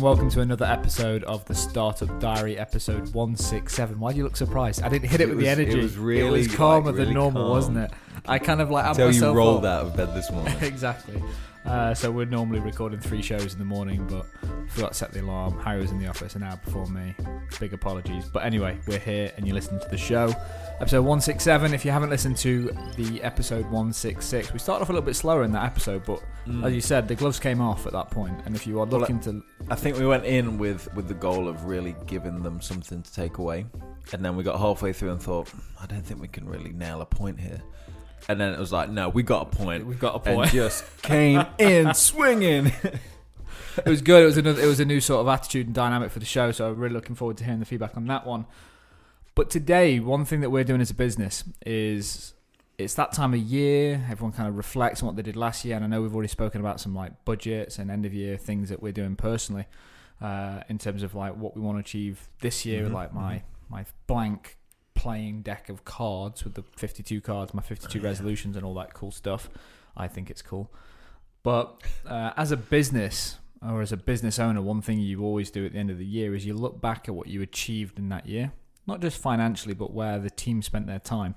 and welcome to another episode of the Startup Diary, episode 167. Why do you look surprised? I didn't hit it, It with was- the energy. it was really, it was calmer like, than normal, calm. wasn't it? I kind of like had Until you myself rolled up. out of bed this morning. exactly. Uh, so we're normally recording three shows in the morning, but forgot to set the alarm. Harry was in the office an hour before me. Big apologies. But anyway, we're here and you're listening to the show. Episode 167. If you haven't listened to the episode 166, we started off a little bit slower in that episode, but Mm. as you said, the gloves came off at that point. And if you are looking to. I think we went in with with the goal of really giving them something to take away, and then we got halfway through and thought, I don't think we can really nail a point here. And then it was like, no, we got a point, We've got a and point. just came in swinging. it was good. It was another. It was a new sort of attitude and dynamic for the show. So I'm really looking forward to hearing the feedback on that one. But today, one thing that we're doing as a business is it's that time of year. Everyone kind of reflects on what they did last year, and I know we've already spoken about some like budgets and end of year things that we're doing personally uh, in terms of like what we want to achieve this year. Mhm, Like my my blank playing deck of cards with the 52 cards, my 52 resolutions, and all that cool stuff. I think it's cool. But uh, as a business or as a business owner, one thing you always do at the end of the year is you look back at what you achieved in that year, not just financially, but where the team spent their time.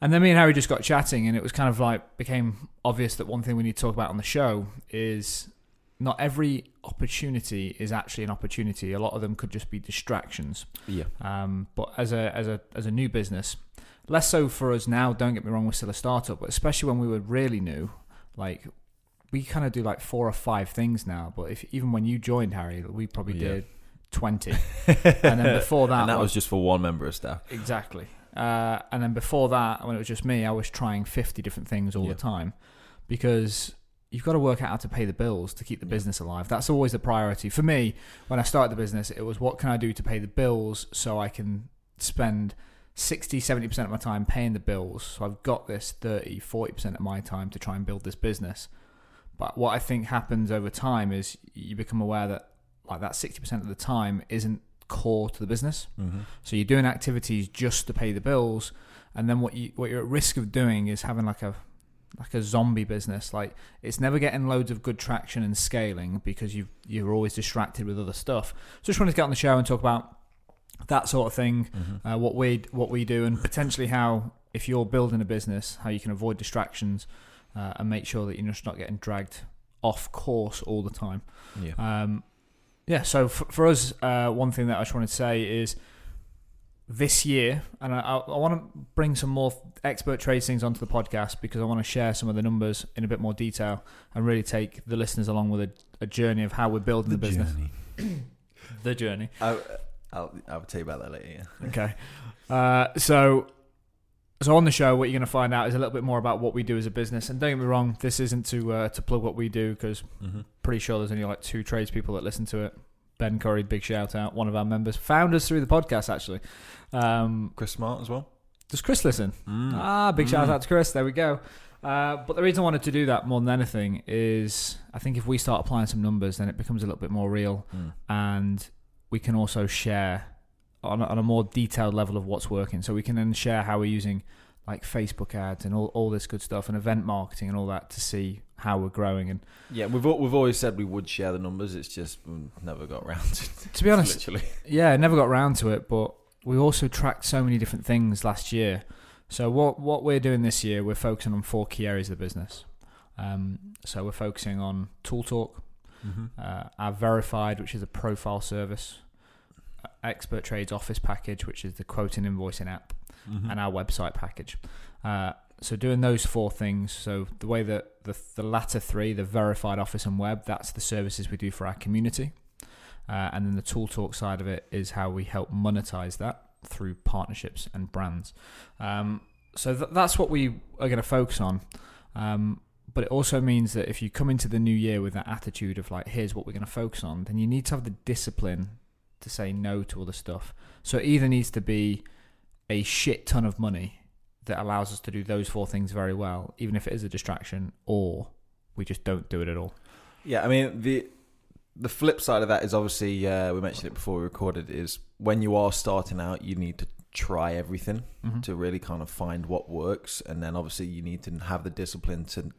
And then me and Harry just got chatting, and it was kind of like became obvious that one thing we need to talk about on the show is not every opportunity is actually an opportunity. A lot of them could just be distractions. yeah, Um, but as a as a as a new business, less so for us now. Don't get me wrong, we're still a startup, but especially when we were really new, like we kind of do like four or five things now. But if even when you joined, Harry, we probably Yeah. did twenty, and then before that, and that was- was just for one member of staff. Exactly. Uh, and then before that, when it was just me, I was trying 50 different things all Yeah. the time because you've got to work out how to pay the bills to keep the Yeah. business alive. That's always the priority. For me, when I started the business, it was what can I do to pay the bills so I can spend 60, 70% of my time paying the bills. So I've got this 30, 40% of my time to try and build this business. But what I think happens over time is you become aware that like that 60% of the time isn't core to the business. Mm-hmm. So you're doing activities just to pay the bills, and then what you what you're at risk of doing is having like a like a zombie business. Like it's never getting loads of good traction and scaling because you you're always distracted with other stuff. So just wanted to get on the show and talk about that sort of thing, Mm-hmm. uh, what we what we do, and potentially how if you're building a business, how you can avoid distractions uh, and make sure that you're just not getting dragged off course all the time. yeah. Um, yeah, so for, for us, uh, one thing that I just wanted to say is this year, and I, I, I want to bring some more expert trade things onto the podcast because I want to share some of the numbers in a bit more detail and really take the listeners along with a, a journey of how we're building the, business. The journey. I, I'll, I'll tell you about that later. Yeah. Okay. Uh, so, so on the show, what you're going to find out is a little bit more about what we do as a business. And don't get me wrong, this isn't to uh, to plug what we do because Mm-hmm. pretty sure there's only like two tradespeople that listen to it. Ben Curry, big shout out, one of our members, found us through the podcast actually. Um, Chris Smart as well. does Chris listen? Mm. Ah, big shout Mm. out to Chris. There we go. Uh, but the reason I wanted to do that more than anything is I think if we start applying some numbers, then it becomes a little bit more real, Mm. and we can also share on a, on a more detailed level of what's working. So we can then share how we're using like Facebook ads and all, all this good stuff and event marketing and all that to see how we're growing. And Yeah, we've we've always said we would share the numbers. It's just we never got round to it. to be honest, Literally. Yeah, never got round to it, but we also tracked so many different things last year. So what what we're doing this year, we're focusing on four key areas of the business. Um, so we're focusing on Tool Talk, Mm-hmm. uh, our Verified, which is a profile service, uh, Expert Trades Office package, which is the quoting invoicing app, Mm-hmm. and our website package. Uh, so doing those four things. So the way that the the latter three, the verified office and web, that's the services we do for our community, uh, and then the tool talk side of it is how we help monetize that through partnerships and brands. Um, so th- that's what we are going to focus on. Um, but it also means that if you come into the new year with that attitude of like, here's what we're going to focus on, then you need to have the discipline to say no to all the stuff. So it either needs to be a shit ton of money that allows us to do those four things very well, even if it is a distraction, or we just don't do it at all. Yeah, I mean the the flip side of that is obviously uh, we mentioned it before we recorded is when you are starting out, you need to try everything Mhm. to really kind of find what works, and then obviously you need to have the discipline to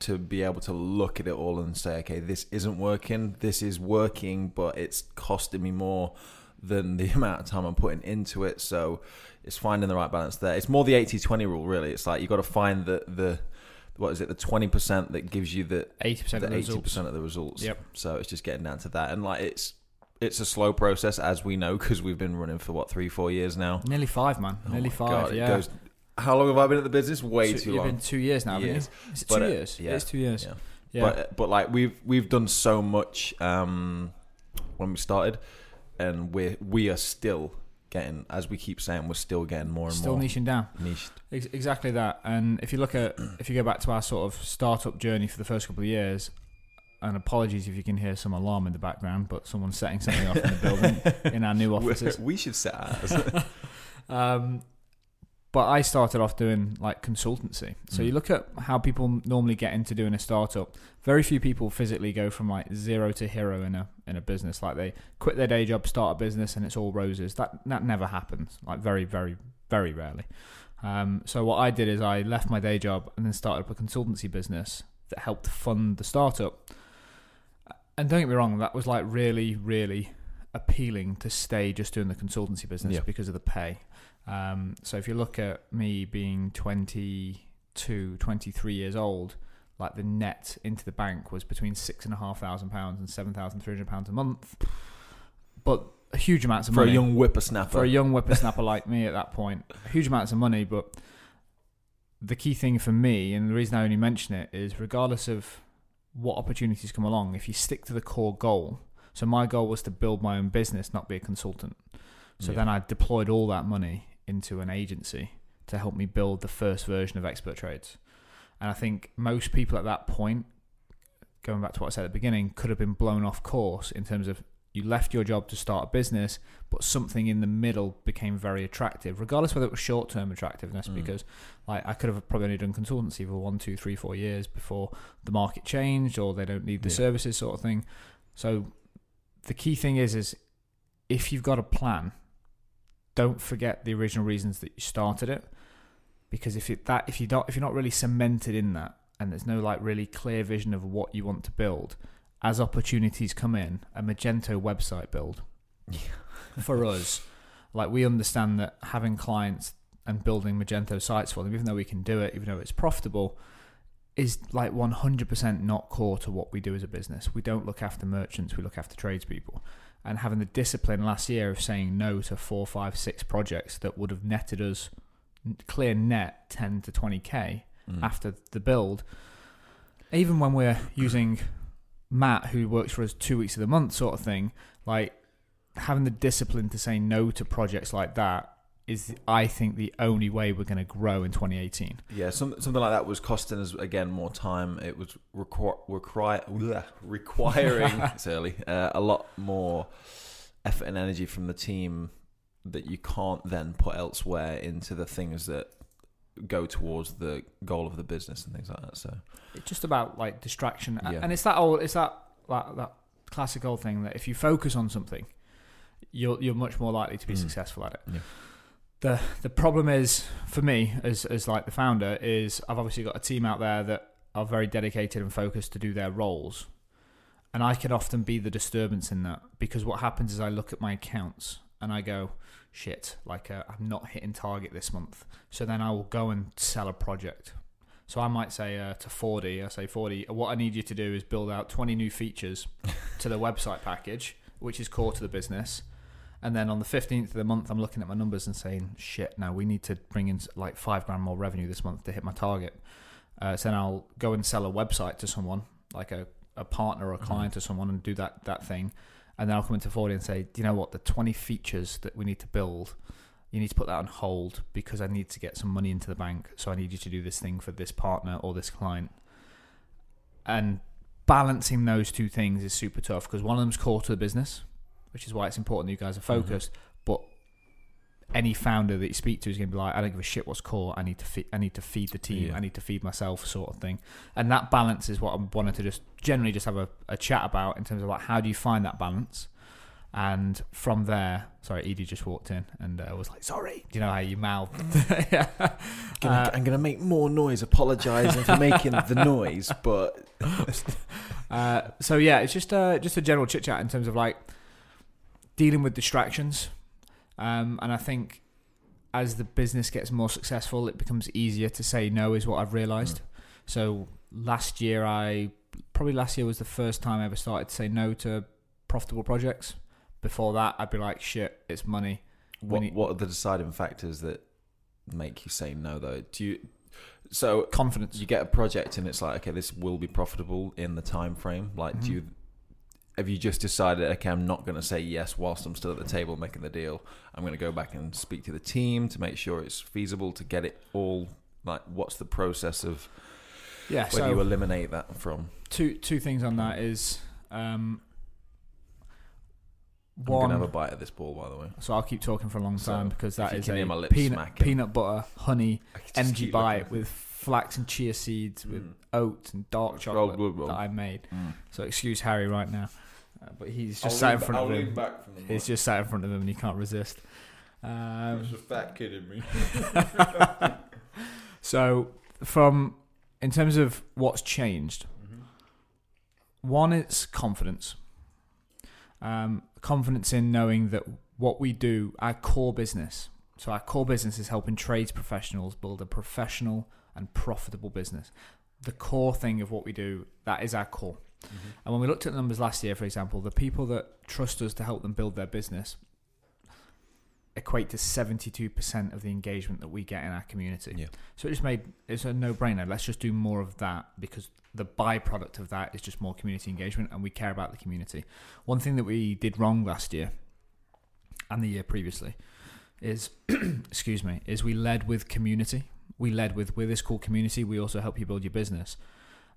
to be able to look at it all and say, okay, this isn't working. This is working, but it's costing me more than the amount of time I'm putting into it. So it's finding the right balance there. It's more the 80-20 rule, really. It's like you've got to find the the what is it, the twenty percent that gives you the Eighty percent the of the eighty results. of the results. Yep. So it's just getting down to that, and like it's it's a slow process as we know because we've been running for what three four years now. Nearly five, man. Oh Nearly five. God, yeah. goes- how long have I been at the business? Way Two- too You've long. been two years now, haven't Years. you? Is it But, two uh, years? yeah. It's two years. Yeah. Yeah. But but like we've we've done so much um, when we started, and we we are still getting, as we keep saying, we're still getting more and Still more niching down. niched. Ex- exactly that. And if you look at, if you go back to our sort of startup journey for the first couple of years, and apologies if you can hear some alarm in the background, but someone's setting something off in the building in our new offices. we should set ours. Um, but I started off doing like consultancy. So Mm. you look at how people normally get into doing a startup. Very few people physically go from like zero to hero in a in a business. Like they quit their day job, start a business, and it's all roses. That that never happens. Like very very very rarely. Um, so what I did is I left my day job and then started up a consultancy business that helped fund the startup. And don't get me wrong, that was like really really appealing to stay just doing the consultancy business Yeah. because of the pay. Um, so if you look at me being 22, 23 years old, like the net into the bank was between six and a half thousand pounds and seven thousand three hundred pounds a month. But huge amounts of money for a money young whippersnapper. for a young whippersnapper like me at that point. Huge amounts of money, but the key thing for me, and the reason I only mention it, is regardless of what opportunities come along, if you stick to the core goal. So my goal was to build my own business, not be a consultant. So Yeah. then I deployed all that money into an agency to help me build the first version of Expert Trades. And I think most people at that point, going back to what I said at the beginning, could have been blown off course in terms of you left your job to start a business, but something in the middle became very attractive, regardless whether it was short term attractiveness, Mm. because like I could have probably only done consultancy for one, two, three, four years before the market changed or they don't need the Yeah. services sort of thing. So the key thing is is if you've got a plan, don't forget the original reasons that you started it. Because if it, that if you don't if you're not really cemented in that and there's no like really clear vision of what you want to build, as opportunities come in, a Magento website build for us, like we understand that having clients and building Magento sites for them, even though we can do it, even though it's profitable, is like 100% not core to what we do as a business. We don't look after merchants, we look after tradespeople. And having the discipline last year of saying no to four, five, six projects that would have netted us clear net 10 to 20k Mm. after the build, even when we're using Matt, who works for us two weeks of the month, sort of thing, like having the discipline to say no to projects like that is, I think, the only way we're going to grow in 2018. Yeah, some, something like that was costing us again more time. It was require, require, bleh, requiring it's early uh, a lot more effort and energy from the team that you can't then put elsewhere into the things that go towards the goal of the business and things like that. So It's just about like distraction, Yeah. and it's that old, it's that, that that classic old thing that if you focus on something, you're you're much more likely to be Mm. successful at it. Yeah. The the problem is for me as as like the founder is I've obviously got a team out there that are very dedicated and focused to do their roles, and I can often be the disturbance in that because what happens is I look at my accounts and I go, shit, like uh, I'm not hitting target this month. So then I will go and sell a project. So I might say uh, to 40, I say 40, what I need you to do is build out 20 new features to the website package, which is core to the business. And then on the 15th of the month, I'm looking at my numbers and saying, shit, now we need to bring in like five grand more revenue this month to hit my target. Uh, so then I'll go and sell a website to someone, like a, a partner or a client or someone, and do that, that thing. And then I'll come into 40 and say, do you know what? The 20 features that we need to build, you need to put that on hold because I need to get some money into the bank. So I need you to do this thing for this partner or this client. And balancing those two things is super tough because one of them's core to the business, which is why it's important that you guys are mm-hmm. focused. But any founder that you speak to is going to be like, I don't give a shit what's core. I need to feed. I need to feed the team. Yeah. I need to feed myself, sort of thing. And that balance is what I wanted to just generally just have a, a chat about in terms of like how do you find that balance. And from there, sorry, Edie just walked in and uh, was like, "Sorry." Do you know how you mouth? yeah. Gonna, Uh, I'm going to make more noise, apologising for making the noise, but Uh, so yeah, it's just uh, just a general chit chat in terms of like dealing with distractions, um, and I think as the business gets more successful, it becomes easier to say no. Is what I've realised. So last year, I probably last year was the first time I ever started to say no to profitable projects. Before that, I'd be like, "Shit, it's money." what, need- what are the deciding factors that make you say no, though? Do you. So Confidence. you get a project and it's like, okay, this will be profitable in the time frame. Like, Mhm. do you. Have you just decided, okay, I'm not going to say yes whilst I'm still at the table making the deal? I'm going to go back and speak to the team to make sure it's feasible to get it all. Like, what's the process of yeah. where So do you eliminate that from? two two things on that is um, I'm gonna have a bite at this ball, by the way. So I'll keep talking for a long So, time because that is you is can hear a peanut, peanut butter, honey, energy bite with flax and chia seeds, with Mm. oats and dark chocolate that I made. Mm. So excuse Harry right now, uh, but he's just I'll sat in front I'll of him. back from the He's just sat in front of him and he can't resist. Um, There's a fat kid in me. so from in terms of what's changed, one it's confidence. Um, confidence in knowing that what we do, our core business. So our core business is helping trades professionals build a professional and profitable business. The core thing of what we do, that is our core. Mm-hmm. And when we looked at the numbers last year, for example, the people that trust us to help them build their business equate to 72% of the engagement that we get in our community. Yeah. So it just made it's a no-brainer. Let's just do more of that because the byproduct of that is just more community engagement and we care about the community. One thing that we did wrong last year and the year previously is excuse me, is we led with community. We led with we're this cool community, we also help you build your business.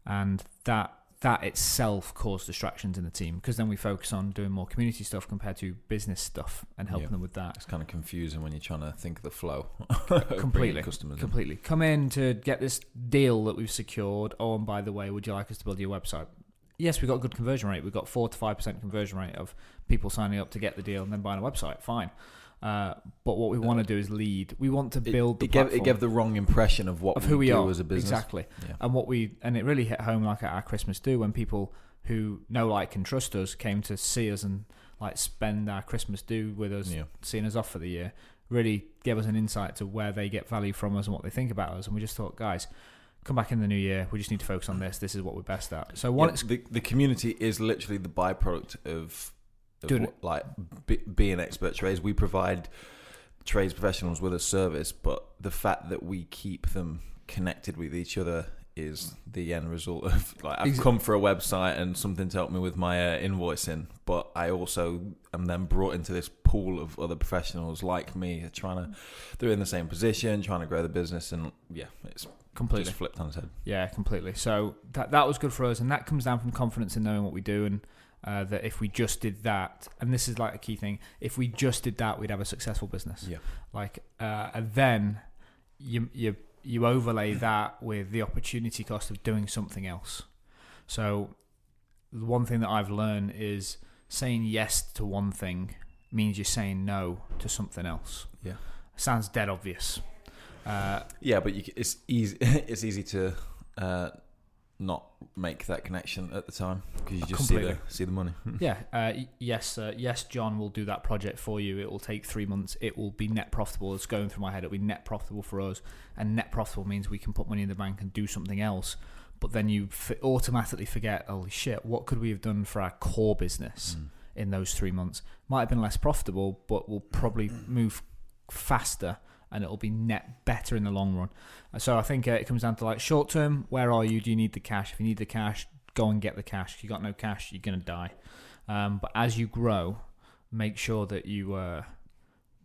And that that itself caused distractions in the team because then we focus on doing more community stuff compared to business stuff and helping Yeah. them with that. It's kind of confusing when you're trying to think of the flow. of bringing Completely. In. Completely. Come in to get this deal that we've secured. Oh, and by the way, would you like us to build your website? Yes, we've got a good conversion rate. We've got four to five percent conversion rate of people signing up to get the deal and then buying a website. Fine. Uh, but what we want to do is lead. We want to It, build the it, gave, it gave the wrong impression of what of who we, do are as a business. exactly. Yeah. And what we and it really hit home like at our Christmas do when people who know, like, and trust us came to see us and like spend our Christmas do with us, Yeah. seeing us off for the year. Really gave us an insight to where they get value from us and what they think about us. And we just thought, guys, come back in the new year. We just need to focus on this. This is what we're best at. So one, Yeah, the, the community is literally the byproduct of, Doing what- like be, being expert trades. We provide trades professionals with a service, but the fact that we keep them connected with each other is the end result of like I've come for a website and something to help me with my uh, invoicing, but I also am then brought into this pool of other professionals like me trying to they're in the same position, trying to grow the business, and yeah, it's completely. flipped on its head. Yeah, completely. So that that was good for us, and that comes down from confidence in knowing what we do, and uh, that if we just did that, and this is like a key thing, if we just did that, we'd have a successful business. Yeah. Like, uh, and then you you you overlay that with the opportunity cost of doing something else. So the one thing that I've learned is saying yes to one thing means you're saying no to something else. Yeah. Sounds dead obvious. Uh, Yeah, but you, it's easy. It's easy to uh, not make that connection at the time because you just see the see the money. Yeah. Uh, yes. Uh, yes. John will do that project for you. It will take three months. It will be net profitable. It's going through my head. It'll be net profitable for us, and net profitable means we can put money in the bank and do something else. But then you f- automatically forget, holy shit, what could we have done for our core business Mm. in those three months? Might have been less profitable, but we'll probably move faster and it'll be net better in the long run. Uh, So I think uh, it comes down to like short term, where are you? Do you need the cash? If you need the cash, go and get the cash. If you got no cash, you're gonna die. Um, but as you grow, make sure that you uh,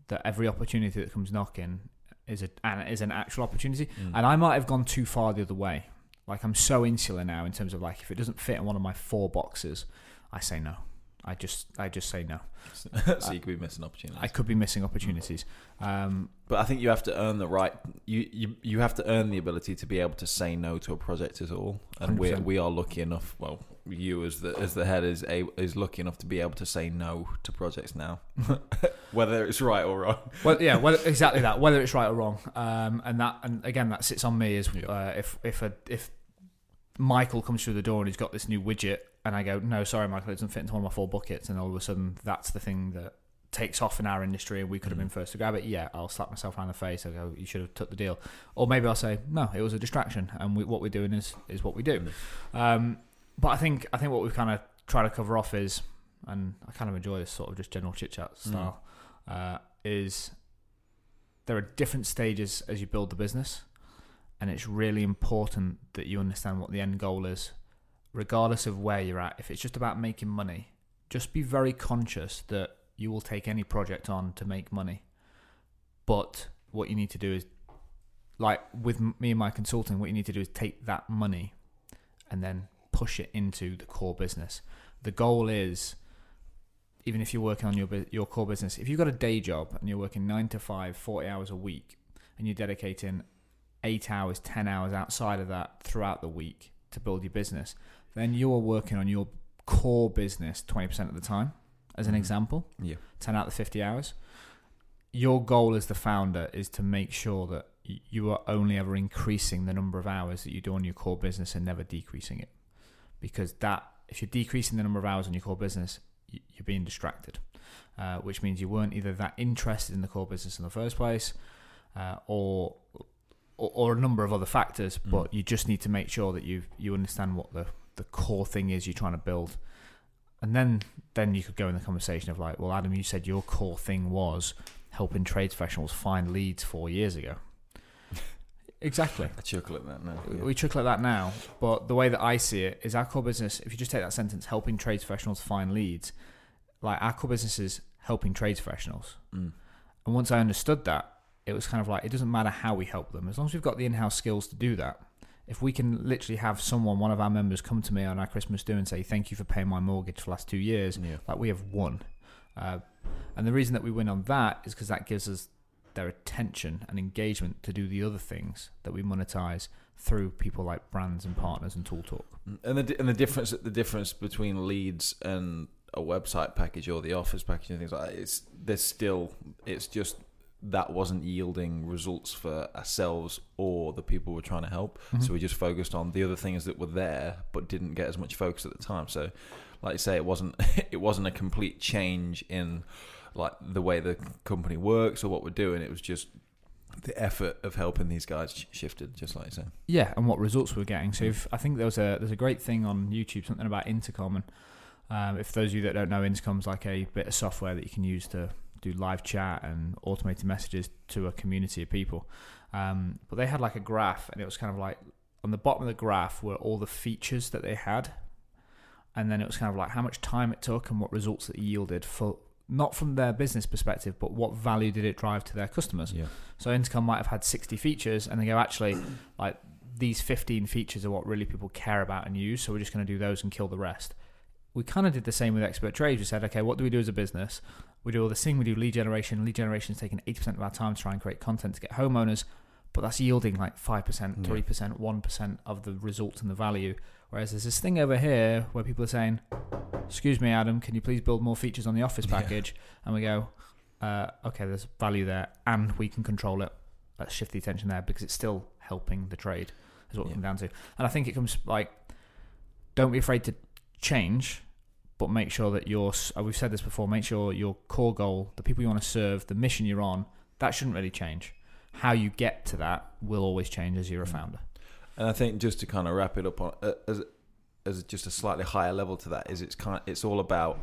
that every opportunity that comes knocking is a and is an actual opportunity. Mm. And I might have gone too far the other way. Like I'm so insular now in terms of like if it doesn't fit in one of my four boxes, I say no. I just I just say no. so you could be missing opportunities. I could be missing opportunities. Um, but I think you have to earn the right. You, you you have to earn the ability to be able to say no to a project at all. And we we are lucky enough. Well, you as the as the head is a, is lucky enough to be able to say no to projects now, whether it's right or wrong. well, yeah, well, exactly that. Whether it's right or wrong, um, and that, and again, that sits on me. Is uh, if if a, if Michael comes through the door and he's got this new widget, and I go, no, sorry, Michael, it doesn't fit into one of my four buckets, and all of a sudden that's the thing that takes off in our industry, and we could have Mm. been first to grab it. Yeah, I'll slap myself around the face. I go, you should have took the deal, or maybe I'll say, no, it was a distraction, and we, what we're doing is is what we do. Um, but I think I think what we've kind of tried to cover off is, and I kind of enjoy this sort of just general chit chat style, uh, is there are different stages as you build the business, and it's really important that you understand what the end goal is, regardless of where you're at. If it's just about making money, just be very conscious that you will take any project on to make money. But what you need to do is, like with me and my consulting, what you need to do is take that money and then push it into the core business. The goal is, even if you're working on your your core business, if you've got a day job and you're working nine to five, 40 hours a week, and you're dedicating eight hours, 10 hours outside of that throughout the week to build your business, then you're working on your core business 20% of the time, as an Mhm. example. Yeah. 10 out of the 50 hours. Your goal as the founder is to make sure that you are only ever increasing the number of hours that you do on your core business and never decreasing it. Because that, if you're decreasing the number of hours on your core business, you're being distracted, uh, which means you weren't either that interested in the core business in the first place, uh, or, or or a number of other factors. Mm. But you just need to make sure that you you understand what the the core thing is you're trying to build, and then then you could go in the conversation of like, well, Adam, you said your core thing was helping trades professionals find leads four years ago. exactly. I chuckle at that now. yeah. We chuckle at that now, but the way that I see it is our core business. If you just take that sentence, helping trades professionals find leads, like our core business is helping trades professionals. Mm. And once I understood that, it was kind of like it doesn't matter how we help them, as long as we've got the in-house skills to do that. If we can literally have someone, one of our members, come to me on our Christmas do and say, "Thank you for paying my mortgage for the last two years," Yeah. like we have won. Uh, and the reason that we win on that is because that gives us their attention and engagement to do the other things that we monetize through people like brands and partners and Tool Talk. And the and the difference the difference between leads and a website package or the office package and things like that, it's there's still it's just that wasn't yielding results for ourselves or the people we're trying to help. Mhm. So we just focused on the other things that were there but didn't get as much focus at the time. So like you say, it wasn't it wasn't a complete change in like the way the company works or what we're doing. It was just the effort of helping these guys shifted, just like you say. Yeah, and what results we're getting. So if I think there was a there's a great thing on YouTube, something about Intercom, and um, if those of you that don't know, Intercom's like a bit of software that you can use to do live chat and automated messages to a community of people. Um, but they had like a graph, and it was kind of like on the bottom of the graph were all the features that they had, and then it was kind of like how much time it took and what results that it yielded for not from their business perspective, but what value did it drive to their customers. Yeah. So Intercom might have had 60 features, and they go, actually, like these 15 features are what really people care about and use. So we're just going to do those and kill the rest. We kind of did the same with Expert Trades. We said, okay, what do we do as a business? We do all this thing. We do lead generation. Lead generation is taking 80% of our time to try and create content to get homeowners, but that's yielding like 5%, 3%, 1% of the results and the value. Whereas there's this thing over here where people are saying, excuse me, Adam, can you please build more features on the Office Yeah. package? And we go, uh, okay, there's value there, and we can control it. Let's shift the attention there because it's still helping the trade. Is what Yeah. comes down to. And I think it comes like, don't be afraid to change, but make sure that your uh, we've said this before. Make sure your core goal, the people you want to serve, the mission you're on, that shouldn't really change. How you get to that will always change as you're a Mm. founder. And I think just to kind of wrap it up on uh, as as just a slightly higher level to that is it's kind it's all about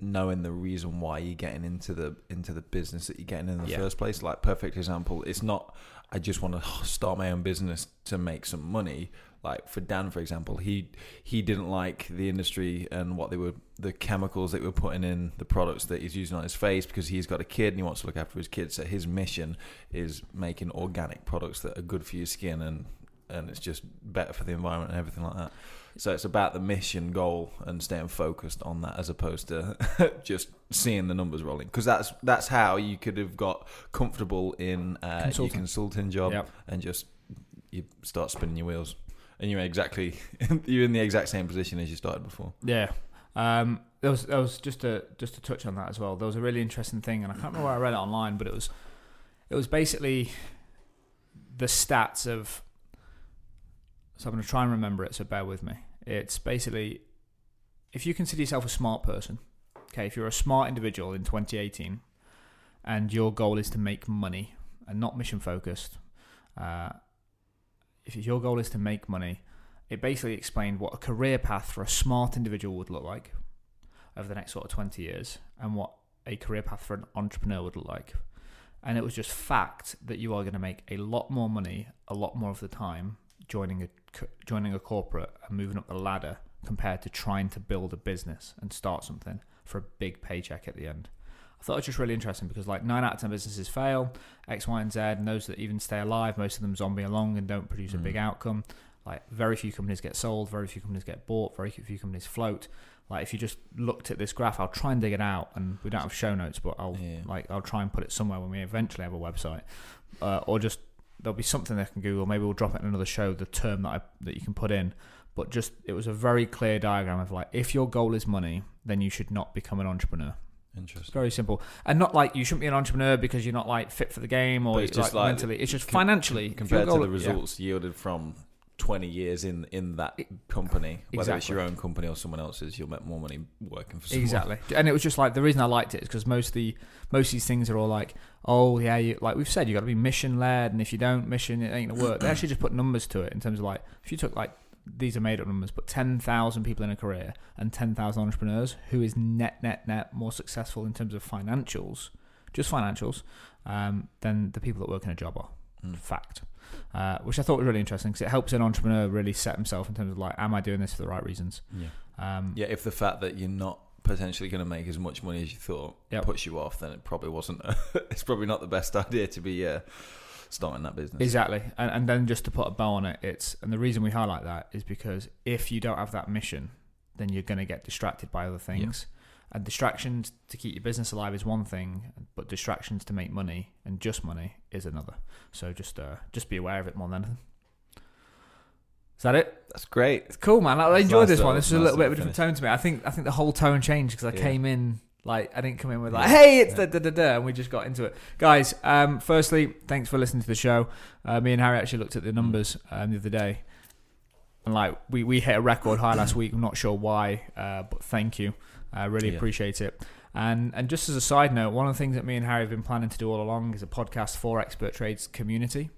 knowing the reason why you're getting into the into the business that you're getting in the Yeah. first place. Like perfect example, it's not I just want to start my own business to make some money. Like for Dan, for example, he he didn't like the industry and what they were the chemicals that were putting in the products that he's using on his face because he's got a kid and he wants to look after his kids. So his mission is making organic products that are good for your skin and and it's just better for the environment and everything like that. So it's about the mission goal and staying focused on that as opposed to just seeing the numbers rolling because that's that's how you could have got comfortable in uh, your Consulting. consulting job Yep. and just you start spinning your wheels and you're exactly you're in the exact same position as you started before. Yeah. Um, there was there was just a just to touch on that as well. There was a really interesting thing, and I can't remember where I read it online, but it was it was basically the stats of. So I'm going to try and remember it. So bear with me. It's basically if you consider yourself a smart person, okay, if you're a smart individual in 2018, and your goal is to make money and not mission focused, uh, if your goal is to make money, it basically explained what a career path for a smart individual would look like over the next sort of 20 years and what a career path for an entrepreneur would look like. And it was just fact that you are going to make a lot more money a lot more of the time joining a joining a corporate and moving up the ladder compared to trying to build a business and start something for a big paycheck at the end. I thought it was just really interesting because like nine out of ten businesses fail, X, Y, and Z, and those that even stay alive, most of them zombie along and don't produce a Mm. big outcome. Like very few companies get sold, very few companies get bought, very few companies float. Like if you just looked at this graph, I'll try and dig it out, and we don't have show notes, but I'll Yeah. like I'll try and put it somewhere when we eventually have a website, uh, or just there'll be something they can Google. Maybe we'll drop it in another show. The term that I, that you can put in, but just it was a very clear diagram of like if your goal is money, then you should not become an entrepreneur. Interesting. very simple, and not like you shouldn't be an entrepreneur because you're not like fit for the game or But it's like, just like- mentally. It's just com- financially compared to the yeah. results yielded from 20 years in in that company whether it's your own company or someone else's you'll make more money working for someone Exactly, and it was just like the reason I liked it is because most of the most of these things are all like, oh yeah, you, like we've said, you got to be mission led, and if you don't mission, it ain't gonna work. they actually just put numbers to it in terms of like if you took like these are made up numbers, but ten thousand people in a career and ten thousand entrepreneurs, who is net net net more successful in terms of financials, just financials, um, than the people that work in a job are. Mm. Fact. Uh, which I thought was really interesting because it helps an entrepreneur really set himself in terms of like, am I doing this for the right reasons? yeah Um, yeah if the fact that you're not potentially going to make as much money as you thought Yep. puts you off then it probably wasn't it's probably not the best idea to be uh, starting that business Exactly, and, and then just to put a bow on it, it's and the reason we highlight that is because if you don't have that mission, then you're going to get distracted by other things. And distractions to keep your business alive is one thing, but distractions to make money and just money is another. So just uh, just be aware of it more than anything. Is that it? that's great It's cool, man. I, I enjoyed nice this one. This was a little bit of a different tone to me. I think I think the whole tone changed because I Yeah. came in like I didn't come in with like. "Hey, it's Yeah. da da da da," and we just got into it. Guys, um, firstly, thanks for listening to the show. Uh, me and Harry actually looked at the numbers um, the other day, and like we we hit a record high last week. I'm not sure why, uh, but thank you. I really Yeah. appreciate it. And and just as a side note, one of the things that me and Harry have been planning to do all along is a podcast for expert trades community.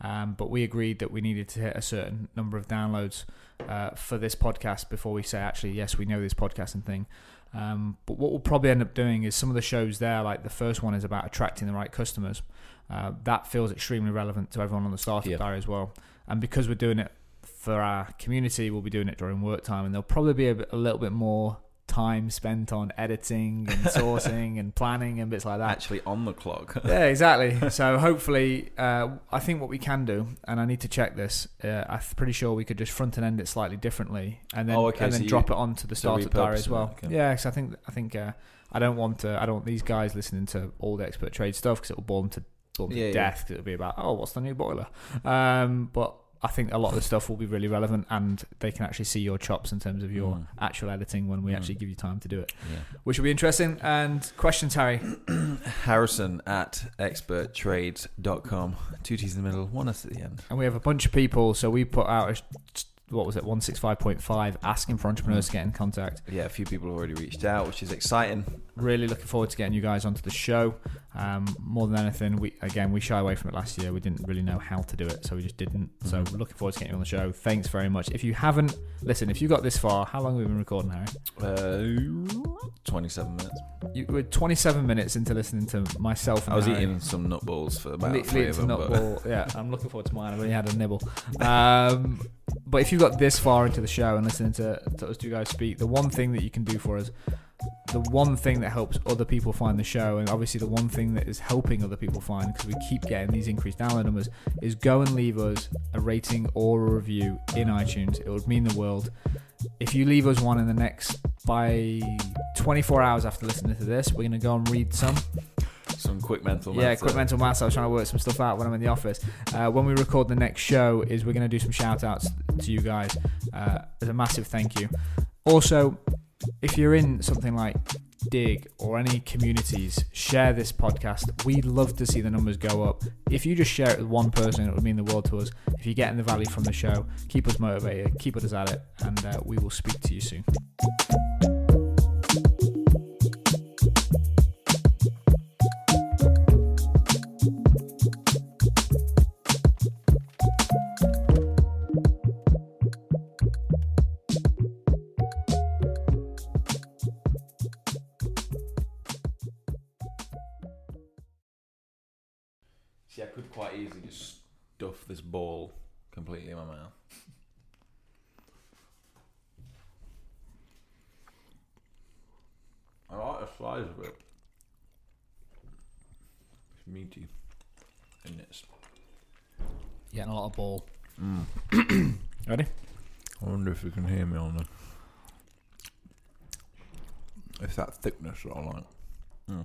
Um, but we agreed that we needed to hit a certain number of downloads uh, for this podcast before we say actually yes we know this podcasting thing. Um, but what we'll probably end up doing is some of the shows there, like the first one is about attracting the right customers. Uh, that feels extremely relevant to everyone on the startup Yeah. diary as well. And because we're doing it for our community, we'll be doing it during work time, and there'll probably be a, bit, a little bit more time spent on editing and sourcing and planning and bits like that. actually on the clock yeah, exactly. So hopefully, uh, I think what we can do, and I need to check this. Uh, I'm pretty sure we could just front and end it slightly differently, and then Oh, okay, and so then you- drop it onto the startup diary as well. it, okay. Yeah, because I think I think uh, I don't want to, I don't want these guys listening to all the expert trade stuff because it will bore them to bore them Yeah, to yeah. death. 'cause it'll be about oh, what's the new boiler? Um, but I think a lot of the stuff will be really relevant, and they can actually see your chops in terms of your Mm. actual editing when we Mm. actually give you time to do it, yeah which will be interesting. And questions, Harry. harrison at experttrades.com two t's in the middle one s at the end and we have a bunch of people. So we put out a, what was it, one six five point five, asking for entrepreneurs to get in contact. yeah a few people have already reached out which is exciting Really looking forward to getting you guys onto the show. Um, more than anything, we again we shy away from it last year. We didn't really know how to do it, so we just didn't. So Mhm. we're looking forward to getting you on the show. Thanks very much. If you haven't, listen. If you got this far, how long have we been recording, Harry? uh, 27 minutes You were 27 minutes into listening to myself. And i was Harry. eating some nut balls for about Li- three of them nut ball. Yeah, I'm looking forward to mine. I've only had a nibble. Um, but if you've got this far into the show and listening to, to us two guys speak, the one thing that you can do for us, the one thing that helps other people find the show, and obviously the one thing that is helping other people find, because we keep getting these increased download numbers, is go and leave us a rating or a review in iTunes. It would mean the world. If you leave us one in the next by 24 hours after listening to this, we're going to go and read some. Some quick mental. Yeah, quick mental maths. I was trying to work some stuff out when I'm in the office. Uh, when we record the next show, is we're going to do some shout outs to you guys uh, as a massive thank you. Also, if you're in something like Dig or any communities, share this podcast. We'd love to see the numbers go up. If you just share it with one person, it would mean the world to us. If you're getting the value from the show, keep us motivated, keep us at it, and uh, we will speak to you soon. Getting a lot of ball. Mm. Ready? I wonder if you can hear me on the. It's that thickness that I like. Mm.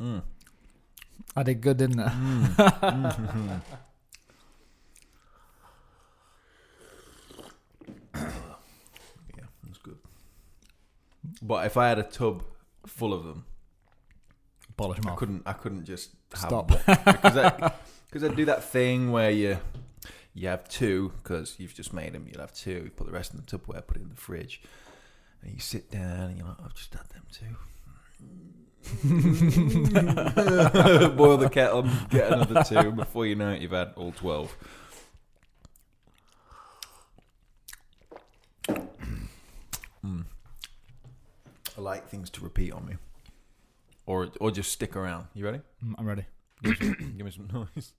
Mm. I did good, didn't I? Mm. yeah, that's good. But if I had a tub full of them, Polish them I off. couldn't. I couldn't just Stop. because I, because I do that thing where you you have two because you've just made them. You'll have two. You put the rest in the Tupperware, put it in the fridge, and you sit down and you're like, I've just had them two. Boil the kettle, get another two. Before you know it, you've had all twelve. Mm. I like things to repeat on me, or or just stick around. You ready? Mm, I'm ready. Give me some noise.